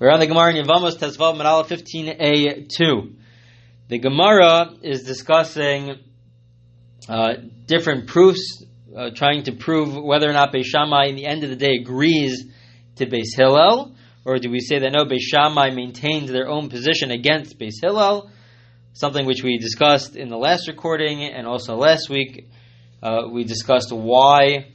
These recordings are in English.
We're on the Gemara in Yevamos Tezvav Medala 15a2. The Gemara is discussing uh, different proofs, uh, trying to prove whether or not Beis Shammai, in the end of the day, agrees to Beis Hillel, or do we say that no, Beis Shammai maintains their own position against Beis Hillel? Something which we discussed in the last recording and also last week. Uh, we discussed why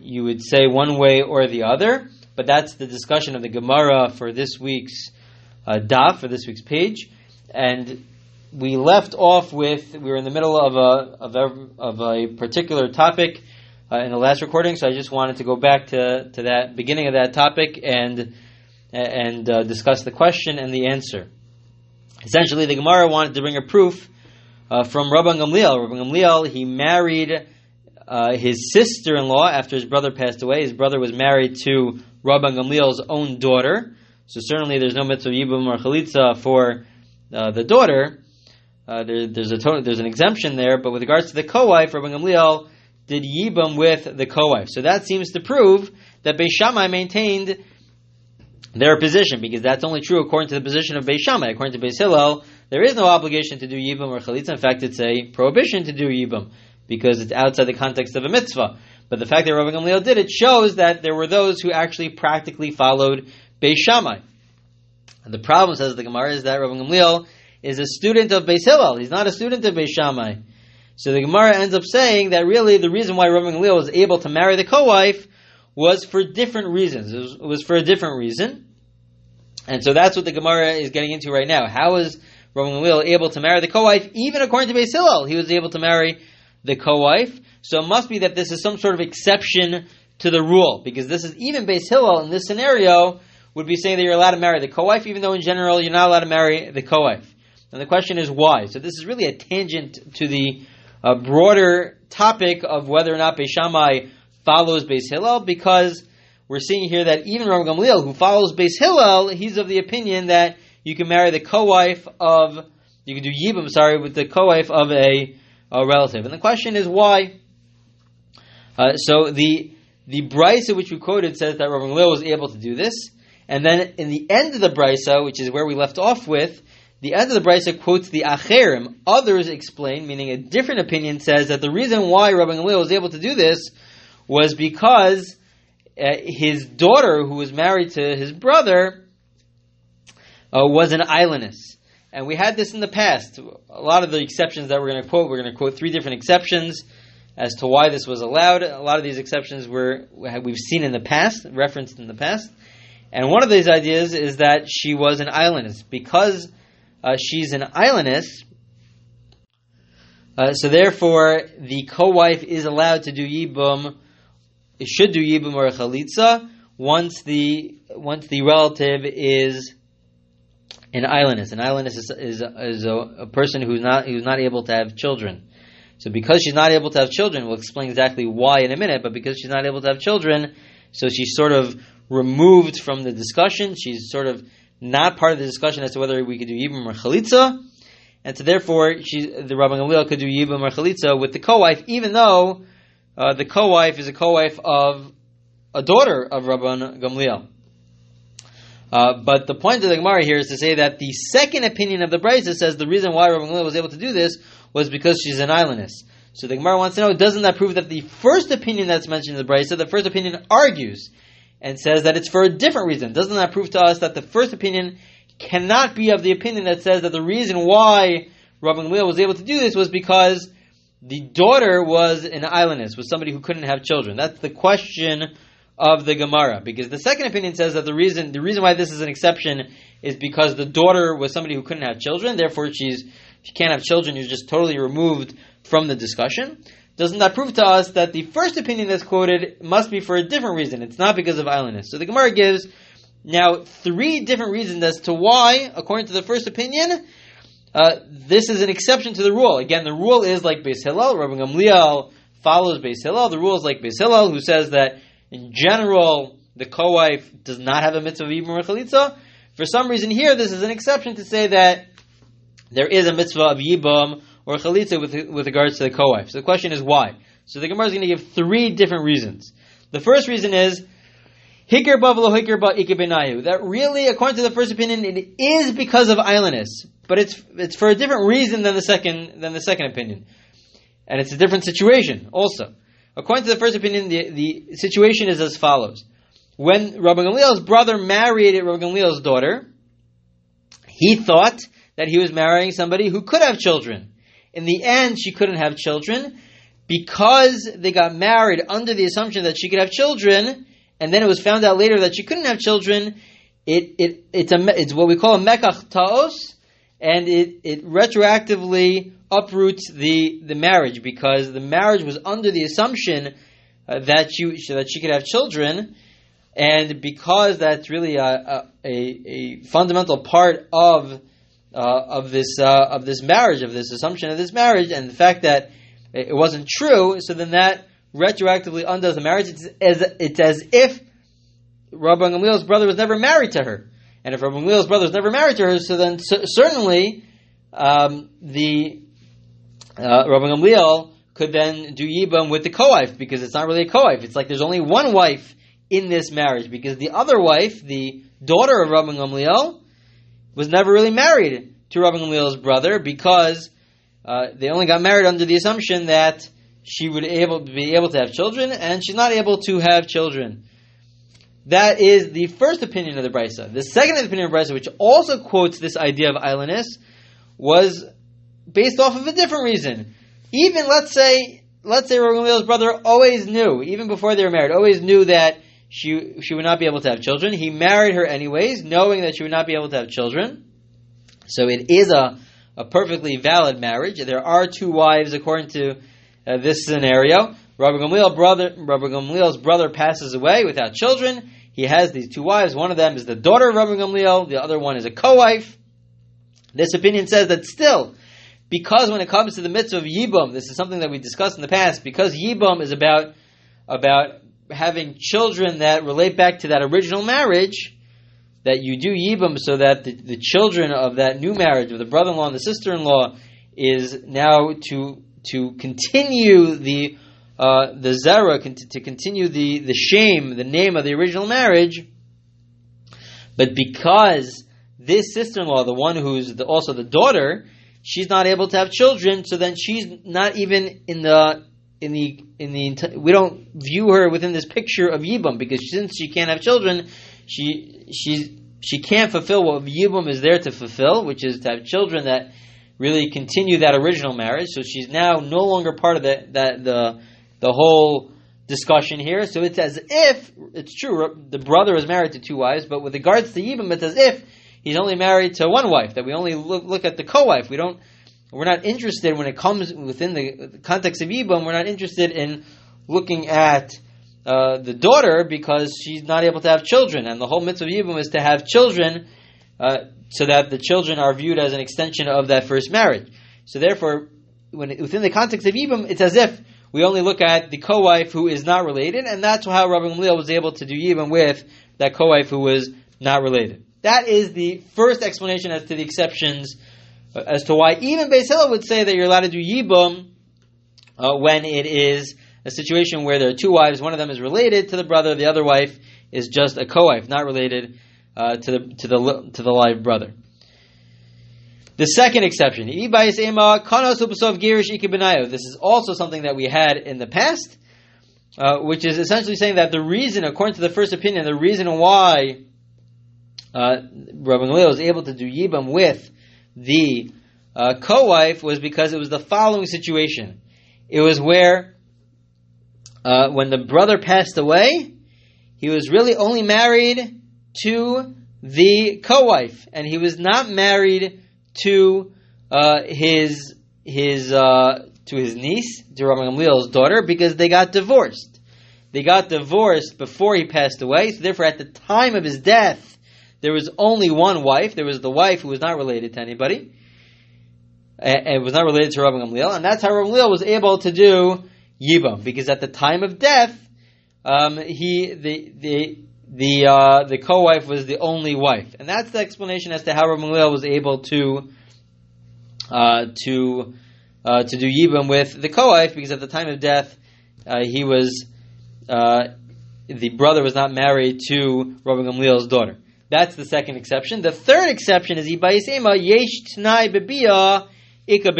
you would say one way or the other but that's the discussion of the Gemara for this week's uh, daf, for this week's page. And we left off with, we were in the middle of a, of a, of a particular topic uh, in the last recording, so I just wanted to go back to, to that beginning of that topic and, and uh, discuss the question and the answer. Essentially, the Gemara wanted to bring a proof uh, from Rabban Gamliel. Rabban Gamliel, he married uh, his sister-in-law after his brother passed away. His brother was married to Rabban Gamliel's own daughter. So certainly there's no mitzvah yibum or chalitza for uh, the daughter. Uh, there, there's a there's an exemption there, but with regards to the co-wife, Rabban Gamliel did yibum with the co-wife. So that seems to prove that Beis maintained their position, because that's only true according to the position of Beis. According to Beis Hillel, there is no obligation to do yibum or chalitza. In fact, it's a prohibition to do yibum because it's outside the context of a mitzvah. But the fact that Rabbi Gamliel did it shows that there were those who actually practically followed Beis Shammai. And the problem, says the Gemara, is that Rabbi Gamliel is a student of Beis Hillel. He's not a student of Beis Shammai. So the Gemara ends up saying that really the reason why Rabbi Gamliel was able to marry the co-wife was for different reasons. It was, it was for a different reason. And so that's what the Gemara is getting into right now. How was Rabbi Gamliel able to marry the co-wife? Even according to Beis Hillel, he was able to marry the co-wife. So it must be that this is some sort of exception to the rule, because this is even Beis Hillel in this scenario would be saying that you're allowed to marry the co-wife, even though in general you're not allowed to marry the co-wife. And the question is why. So this is really a tangent to the uh, broader topic of whether or not Beis Shammai follows Beis Hillel, because we're seeing here that even Rabbi Gamliel, who follows Beis Hillel, he's of the opinion that you can marry the co-wife of, you can do yibum, sorry, with the co-wife of a a relative. And the question is why? Uh, so the the brisa which we quoted says that Rabbi Gamliel was able to do this, and then in the end of the brisa, which is where we left off with, the end of the brisa quotes the acherim. Others explain, meaning a different opinion says that the reason why Rabbi Gamliel was able to do this was because uh, his daughter, who was married to his brother, uh, was an aylonis. And we had this in the past. A lot of the exceptions that we're going to quote, we're going to quote three different exceptions as to why this was allowed. A lot of these exceptions were we've seen in the past, referenced in the past. And one of these ideas is that she was an aylonis. Because uh, she's an aylonis, uh, so therefore the co-wife is allowed to do yibum, it should do yibum or chalitza once the once the relative is an aylonis. An aylonis is, is, is a, a, person who's not who's not able to have children. So because she's not able to have children, we'll explain exactly why in a minute. But because she's not able to have children, so she's sort of removed from the discussion. She's sort of not part of the discussion as to whether we could do yibum or chalitza. And so therefore, she, the Rabban Gamliel could do yibum or chalitza with the co-wife, even though uh, the co-wife is a co-wife of a daughter of Rabban Gamliel. Uh, but the point of the Gemara here is to say that the second opinion of the Brisa says the reason why Rabbi Gamliel was able to do this was because she's an aylonis. So the Gemara wants to know, doesn't that prove that the first opinion that's mentioned in the Brisa, the first opinion argues and says that it's for a different reason? Doesn't that prove to us that the first opinion cannot be of the opinion that says that the reason why Rabbi Gamliel was able to do this was because the daughter was an aylonis, was somebody who couldn't have children? That's the question of the Gemara, because the second opinion says that the reason the reason why this is an exception is because the daughter was somebody who couldn't have children, therefore she's she can't have children. You're just totally removed from the discussion. Doesn't that prove to us that the first opinion that's quoted must be for a different reason? It's not because of islandness. So the Gemara gives now three different reasons as to why, according to the first opinion, uh, this is an exception to the rule. Again, the rule is like Beis Hillel. Rabbi Gamliel follows Beis Hillel. The rule is like Beis Hillel, who says that in general, the co-wife does not have a mitzvah of Yibum or Chalitza. For some reason here, this is an exception to say that there is a mitzvah of Yibum or Chalitza with, with regards to the co-wife. So the question is why? So the Gemara is going to give three different reasons. The first reason is, Hikr Bavlo Hikr Ba. That really, according to the first opinion, it is because of islandness, but it's it's for a different reason than the second than the second opinion, and it's a different situation also. According to the first opinion, the, the situation is as follows: When Rabbi Gamliel's brother married Rabbi Gamliel's daughter, he thought that he was marrying somebody who could have children. In the end, she couldn't have children because they got married under the assumption that she could have children and then it was found out later that she couldn't have children, it, it, it's, a, it's what we call a mekach taos, and it, it retroactively uproots the, the marriage because the marriage was under the assumption uh, that, she, that she could have children, and because that's really a, a, a fundamental part of uh, of this uh, of this marriage, of this assumption of this marriage, and the fact that it wasn't true, so then that retroactively undoes the marriage. It's as, it's as if Rabbi Gamliel's brother was never married to her. And if Rabbi Gamliel's brother was never married to her, so then c- certainly um, the uh, Rabbi Gamliel could then do Yibam with the co-wife because it's not really a co-wife. It's like there's only one wife in this marriage because the other wife, the daughter of Rabbi Gamliel, was never really married to Rabbi Gamliel's brother because uh, they only got married under the assumption that she would able be able to have children, and she's not able to have children. That is the first opinion of the Brisa. The second opinion of the Brisa, which also quotes this idea of islandness, was based off of a different reason. Even let's say, let's say Gamliel's brother always knew, even before they were married, always knew that she she would not be able to have children. He married her anyways, knowing that she would not be able to have children. So it is a a perfectly valid marriage. There are two wives according to uh, this scenario. Rabbi Gamliel brother, Rabbi Gamliel's brother passes away without children. He has these two wives. One of them is the daughter of Rabbi Gamliel. The other one is a co-wife. This opinion says that still, because when it comes to the mitzvah of Yibum, this is something that we discussed in the past, because Yibum is about, about having children that relate back to that original marriage, that you do Yibum so that the, the children of that new marriage, of the brother-in-law and the sister-in-law, is now to to continue the uh, the zera, to continue the, the shem, the name of the original marriage, but because this sister-in-law, the one who's the, also the daughter, she's not able to have children, so then she's not even in the in the in the we don't view her within this picture of Yibam because since she can't have children, she she she can't fulfill what Yibam is there to fulfill, which is to have children that really continue that original marriage. So she's now no longer part of the that the the whole discussion here. So it's as if it's true the brother is married to two wives, but with regards to Yibam, it's as if he's only married to one wife. That we only look, look at the co-wife. We don't. We're not interested when it comes within the context of Yibam. We're not interested in looking at uh, the daughter because she's not able to have children, and the whole mitzvah of Yibam is to have children. Uh, so that the children are viewed as an extension of that first marriage. So therefore, when it, within the context of Yibam, it's as if we only look at the co-wife who is not related, and that's how Rabbi Gamliel was able to do Yibam with that co-wife who was not related. That is the first explanation as to the exceptions, uh, as to why even Beis Hillel would say that you're allowed to do Yibam uh, when it is a situation where there are two wives, one of them is related to the brother, the other wife is just a co-wife, not related uh, to the to the to the live brother. The second exception, this is also something that we had in the past, uh, which is essentially saying that the reason, according to the first opinion, the reason why uh, Rabbi Gamliel was able to do yibam with the uh, co-wife was because it was the following situation. It was where uh, when the brother passed away, he was really only married to the co-wife, and he was not married to uh, his his uh, to his niece, to Rabbi Gamliel's daughter, because they got divorced. They got divorced before he passed away, so therefore, at the time of his death, there was only one wife. There was the wife who was not related to anybody, and was not related to Rabbi Gamliel, and that's how Rabbi Gamliel was able to do yibam, because at the time of death, um, he the the the uh, the co-wife was the only wife, and that's the explanation as to how Rabbi Gamliel was able to uh, to uh, to do yibam with the co-wife, because at the time of death uh, he was uh, the brother was not married to Rabbi Gamliel's daughter. That's the second exception. The third exception is Ibayisema Yesh Tnai Bebia Ika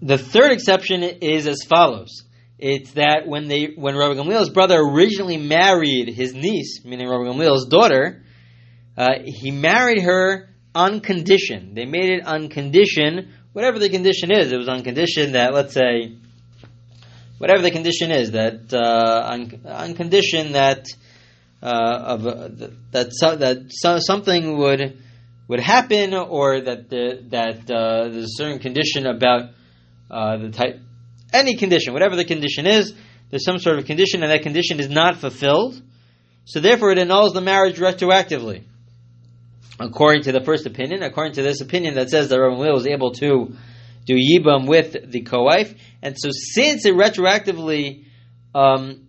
The third exception is as follows. It's that when they when Rabbi Gamliel's brother originally married his niece, meaning Rabbi Gamliel's daughter, uh, he married her on condition. They made it on condition, whatever the condition is. It was on condition that, let's say, whatever the condition is, that uh, on, on condition that uh, of uh, that so, that so, something would would happen, or that the, that uh, there's a certain condition about uh, the type, any condition, whatever the condition is, there's some sort of condition, and that condition is not fulfilled. So therefore, it annuls the marriage retroactively. According to the first opinion, according to this opinion that says that Rabbi Will was able to do yibam with the co-wife, and so since it retroactively um,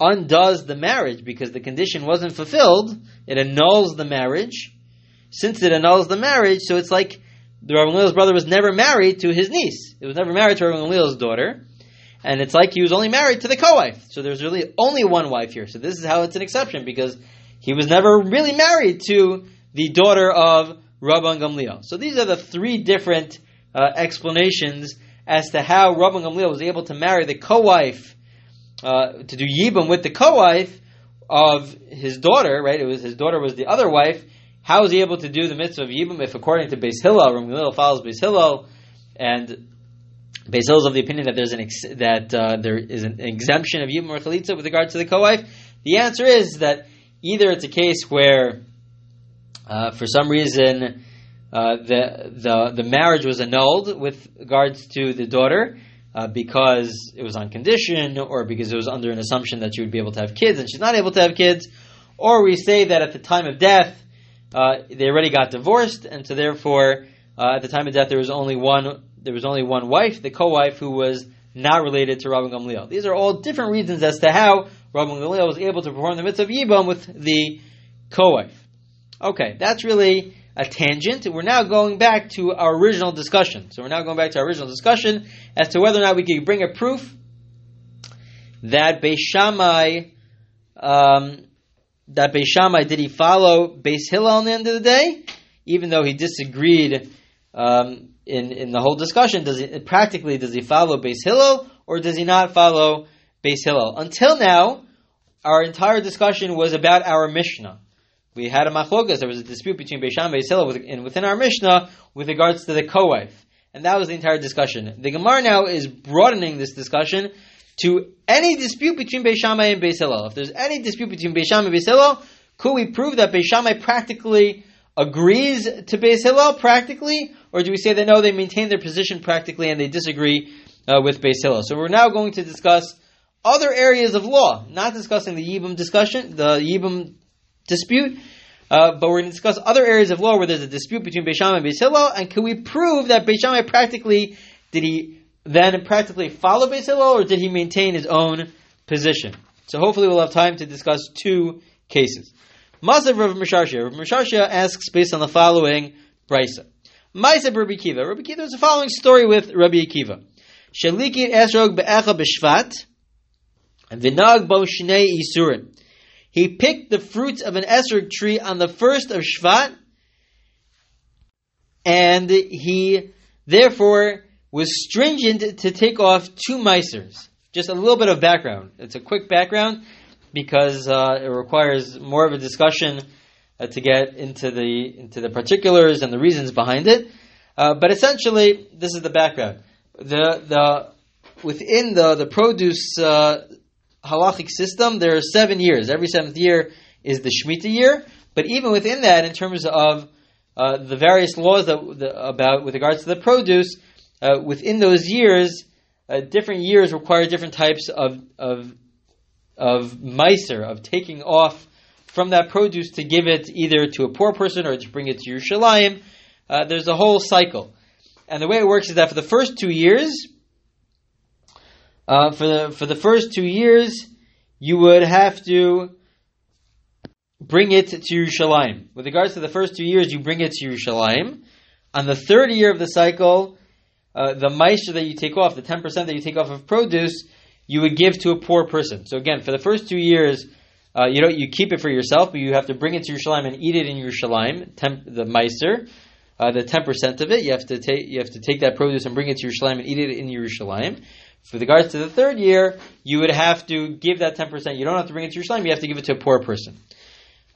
undoes the marriage because the condition wasn't fulfilled, it annuls the marriage. Since it annuls the marriage, so it's like the Rabbi Gamliel's brother was never married to his niece. It was never married to Rabbi Gamliel's daughter. And it's like he was only married to the co-wife. So there's really only one wife here. So this is how it's an exception because he was never really married to the daughter of Rabban Gamliel. So these are the three different uh, explanations as to how Rabban Gamliel was able to marry the co-wife uh, to do yibum with the co-wife of his daughter, right? It was his daughter was the other wife. How is he able to do the mitzvah of yibum if, according to Beis Hillel, Ramilil follows Beis Hillel, and Beis Hillel is of the opinion that there's an ex- that uh, there is an exemption of yibum or chalitza with regard to the co-wife? The answer is that either it's a case where, uh, for some reason, uh, the the the marriage was annulled with regards to the daughter, uh, because it was on condition or because it was under an assumption that she would be able to have kids and she's not able to have kids, or we say that at the time of death uh, they already got divorced and so therefore uh, at the time of death there was only one there was only one wife, the co-wife who was not related to Rabbi Gamliel. These are all different reasons as to how Rabbi Gamliel was able to perform the mitzvah of Yibam with the co-wife. Okay, that's really a tangent. We're now going back to our original discussion. So we're now going back to our original discussion as to whether or not we can bring a proof that Beis Shammai, um, that Beis Shammai, did he follow Beis Hillel on the end of the day? Even though he disagreed um, in, in the whole discussion, does he, practically, does he follow Beis Hillel or does he not follow Beis Hillel? Until now, our entire discussion was about our Mishnah we had a machlokas. There was a dispute between Beisham and Beisila within, within our Mishnah with regards to the co-wife, and that was the entire discussion. The Gemara now is broadening this discussion to any dispute between Beis Shammai and Beis If there's any dispute between Beis Shammai and Beis could we prove that Beis Shammai practically agrees to Beis Hillel practically, or do we say that no, they maintain their position practically and they disagree uh, with Beis Hillel? So we're now going to discuss other areas of law, not discussing the Yibam discussion, the Yibam dispute. Uh, but we're going to discuss other areas of law where there's a dispute between Beisham and Beis Hillel, and can we prove that Beisham practically did he then practically follow Beis Hillel, or did he maintain his own position? So hopefully we'll have time to discuss two cases. Masav Rav Misharshia. Rav Misharshia asks based on the following brisa. Maisa Rabbi Kiva. Rabbi Kiva is the following story with Rabbi Akiva. Shalikit esrog be'echa b'shvat, v'nag bo shnei isurin. He picked the fruits of an esrog tree on the first of Shvat, and he therefore was stringent to take off two misers. Just a little bit of background. It's a quick background because uh, it requires more of a discussion uh, to get into the into the particulars and the reasons behind it. Uh, but essentially, this is the background. The the within the the produce uh, halachic system, there are seven years. Every seventh year is the Shemitah year. But even within that, in terms of uh, the various laws that, the, about with regards to the produce, uh, within those years, uh, different years require different types of of of meiser, of taking off from that produce to give it either to a poor person or to bring it to Yerushalayim. Uh, there's a whole cycle, and the way it works is that for the first two years, uh, for the for the first two years, you would have to bring it to Yerushalayim. With regards to the first two years, you bring it to Yerushalayim. On the third year of the cycle, uh, the meiser that you take off, the ten percent that you take off of produce, you would give to a poor person. So again, for the first two years, uh, you know, you keep it for yourself, but you have to bring it to Yerushalayim and eat it in Yerushalayim, temp, the meiser, uh, the ten percent of it. You have to take you have to take that produce and bring it to Yerushalayim and eat it in Yerushalayim. For regards to the third year, you would have to give that ten percent. You don't have to bring it to your Yerushalayim. You have to give it to a poor person.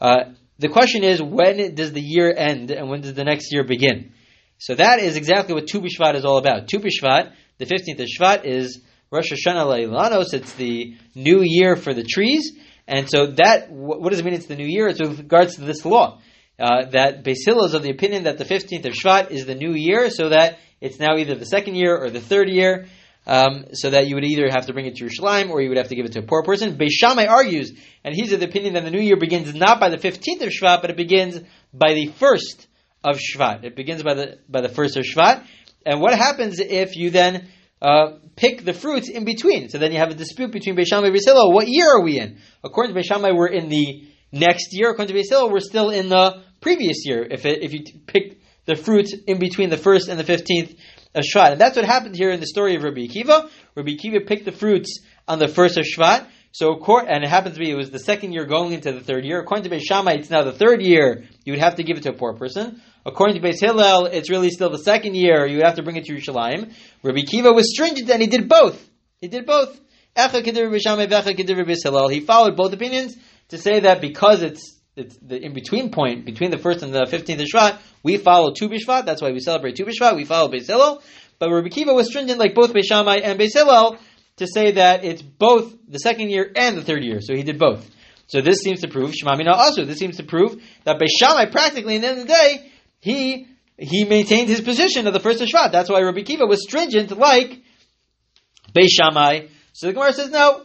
Uh, the question is, when does the year end and when does the next year begin? So that is exactly what Tu is all about. Tu the fifteenth of Shvat, is Rosh Hashanah Leilanos. It's the new year for the trees. And so that, what does it mean it's the new year? It's with regards to this law. Uh, that Beis Hillel is of the opinion that the 15th of Shvat is the new year, so that it's now either the second year or the third year, um, so that you would either have to bring it to Yerushalayim or you would have to give it to a poor person. Beis Shammai argues, and he's of the opinion that the new year begins not by the 15th of Shvat, but it begins by the first of Shvat. It begins by the by the first of Shvat. And what happens if you then uh, pick the fruits in between. So then you have a dispute between Beis Shammai and Beis Hillel. What year are we in? According to Beis Shammai, we're in the next year. According to Beis Hillel, we're still in the previous year. If it, if you pick the fruits in between the first and the fifteenth of Shvat, and that's what happened here in the story of Rabbi Akiva. Rabbi Akiva picked the fruits on the first of Shvat. So, and it happens to be it was the second year going into the third year. According to Beis Shammai, it's now the third year. You would have to give it to a poor person. According to Beis Hillel, it's really still the second year. You would have to bring it to Yerushalayim. Rabbi Kiva was stringent and he did both. He did both. He followed both opinions to say that because it's it's the in between point between the first and the fifteenth of Shvat, we follow Tu B'Shvat. That's why we celebrate Tu B'Shvat. We follow Beis Hillel. But Rabbi Kiva was stringent, like both Beis Shammai and Beis Hillel, to say that it's both the second year and the third year. So he did both. So this seems to prove Shemamina also. This seems to prove that Beis Shammai practically, in the end of the day, he he maintained his position of the first of Shvat. That's why Rabbi Kiva was stringent, like Beis Shammai. So the Gemara says no.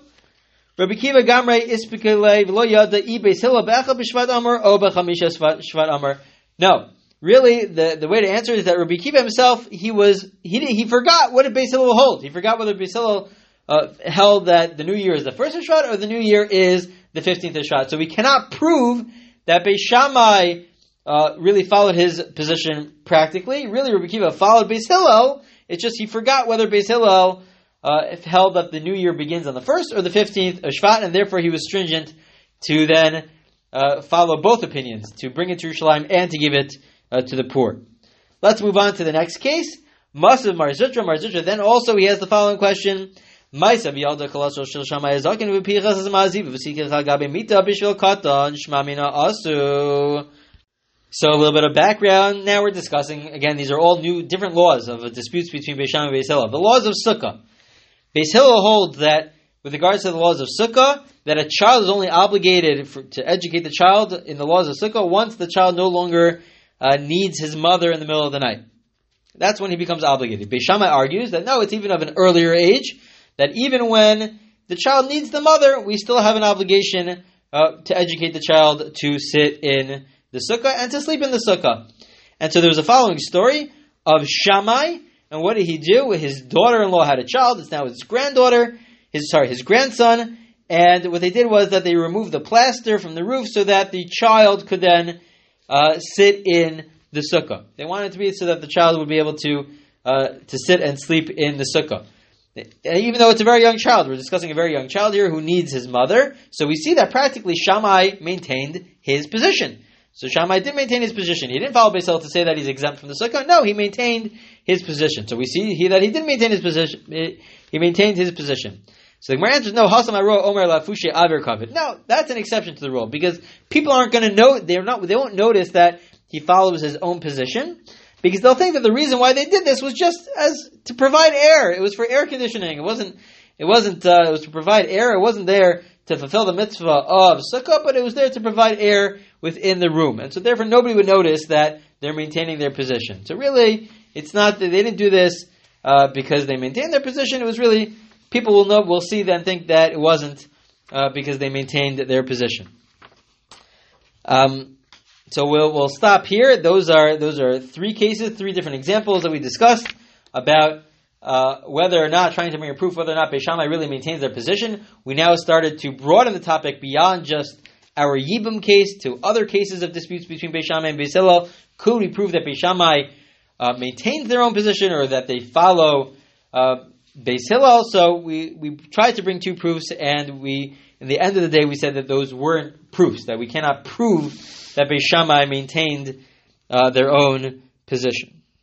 Rabbi Kiva Gamre Ispikale V'lo Yada I Beis Hillel Be'echa B'Shvat Amar O Shvat. No, really, the, the way to answer is that Rabbi Kiva himself he was he he forgot what a Beis Hillel hold. He forgot whether Beis Hillel uh, held that the new year is the first of Shvat or the new year is the fifteenth of Shvat. So we cannot prove that Beis Shammai uh, really followed his position practically. Really, Rabbi Kiva followed Beis Hillel. It's just he forgot whether Beis Hillel uh, held that the new year begins on the first or the fifteenth of Shvat, and therefore he was stringent to then uh, follow both opinions, to bring it to Yerushalayim and to give it uh, to the poor. Let's move on to the next case. Masav Mar Zutra. Mar Zutra. Then also he has the following question. Mita katan asu. So a little bit of background. Now we're discussing again. These are all new, different laws of disputes between Beis Shammai and Beis Hillel. The laws of Sukkah. Beis Hillel holds that, with regards to the laws of Sukkah, that a child is only obligated for, to educate the child in the laws of Sukkah once the child no longer uh, needs his mother in the middle of the night. That's when he becomes obligated. Beis Shammai argues that no, it's even of an earlier age. That even when the child needs the mother, we still have an obligation uh, to educate the child to sit in the sukkah and to sleep in the sukkah. And so there was a following story of Shammai, and what did he do? His daughter-in-law had a child. It's now his granddaughter. His sorry, his grandson. And what they did was that they removed the plaster from the roof so that the child could then uh, sit in the sukkah. They wanted to be so that the child would be able to uh, to sit and sleep in the sukkah. Even though it's a very young child, we're discussing a very young child here who needs his mother. So we see that practically Shammai maintained his position. So Shammai did maintain his position. He didn't follow Hillel to say that he's exempt from the sukkah. No, he maintained his position. So we see he, that he did maintain his position. He maintained his position. So the Gemara answers, no, Omer Lafushe Kavit. No, that's an exception to the rule because people aren't going to know. They're not. They won't notice that he follows his own position because they'll think that the reason why they did this was just as to provide air. It was for air conditioning. It wasn't. It wasn't. Uh, it was to provide air. It wasn't there to fulfill the mitzvah of sukkah, but it was there to provide air within the room. And so therefore nobody would notice that they're maintaining their position. So really, it's not that they didn't do this uh, because they maintained their position. It was really, people will know, will see then think that it wasn't uh, because they maintained their position. Um, so we'll, we'll stop here. Those are, those are three cases, three different examples that we discussed about uh, whether or not trying to bring a proof whether or not Beis Shammai really maintains their position. We now started to broaden the topic beyond just our Yibum case to other cases of disputes between Beis Shammai and Beis Hillel. Could we prove that Beis Shammai uh, maintains their own position or that they follow uh, Beis Hillel. So we, we tried to bring two proofs, and we, in the end of the day, we said that those weren't proofs, that we cannot prove that Beis Shammai maintained uh, their own position.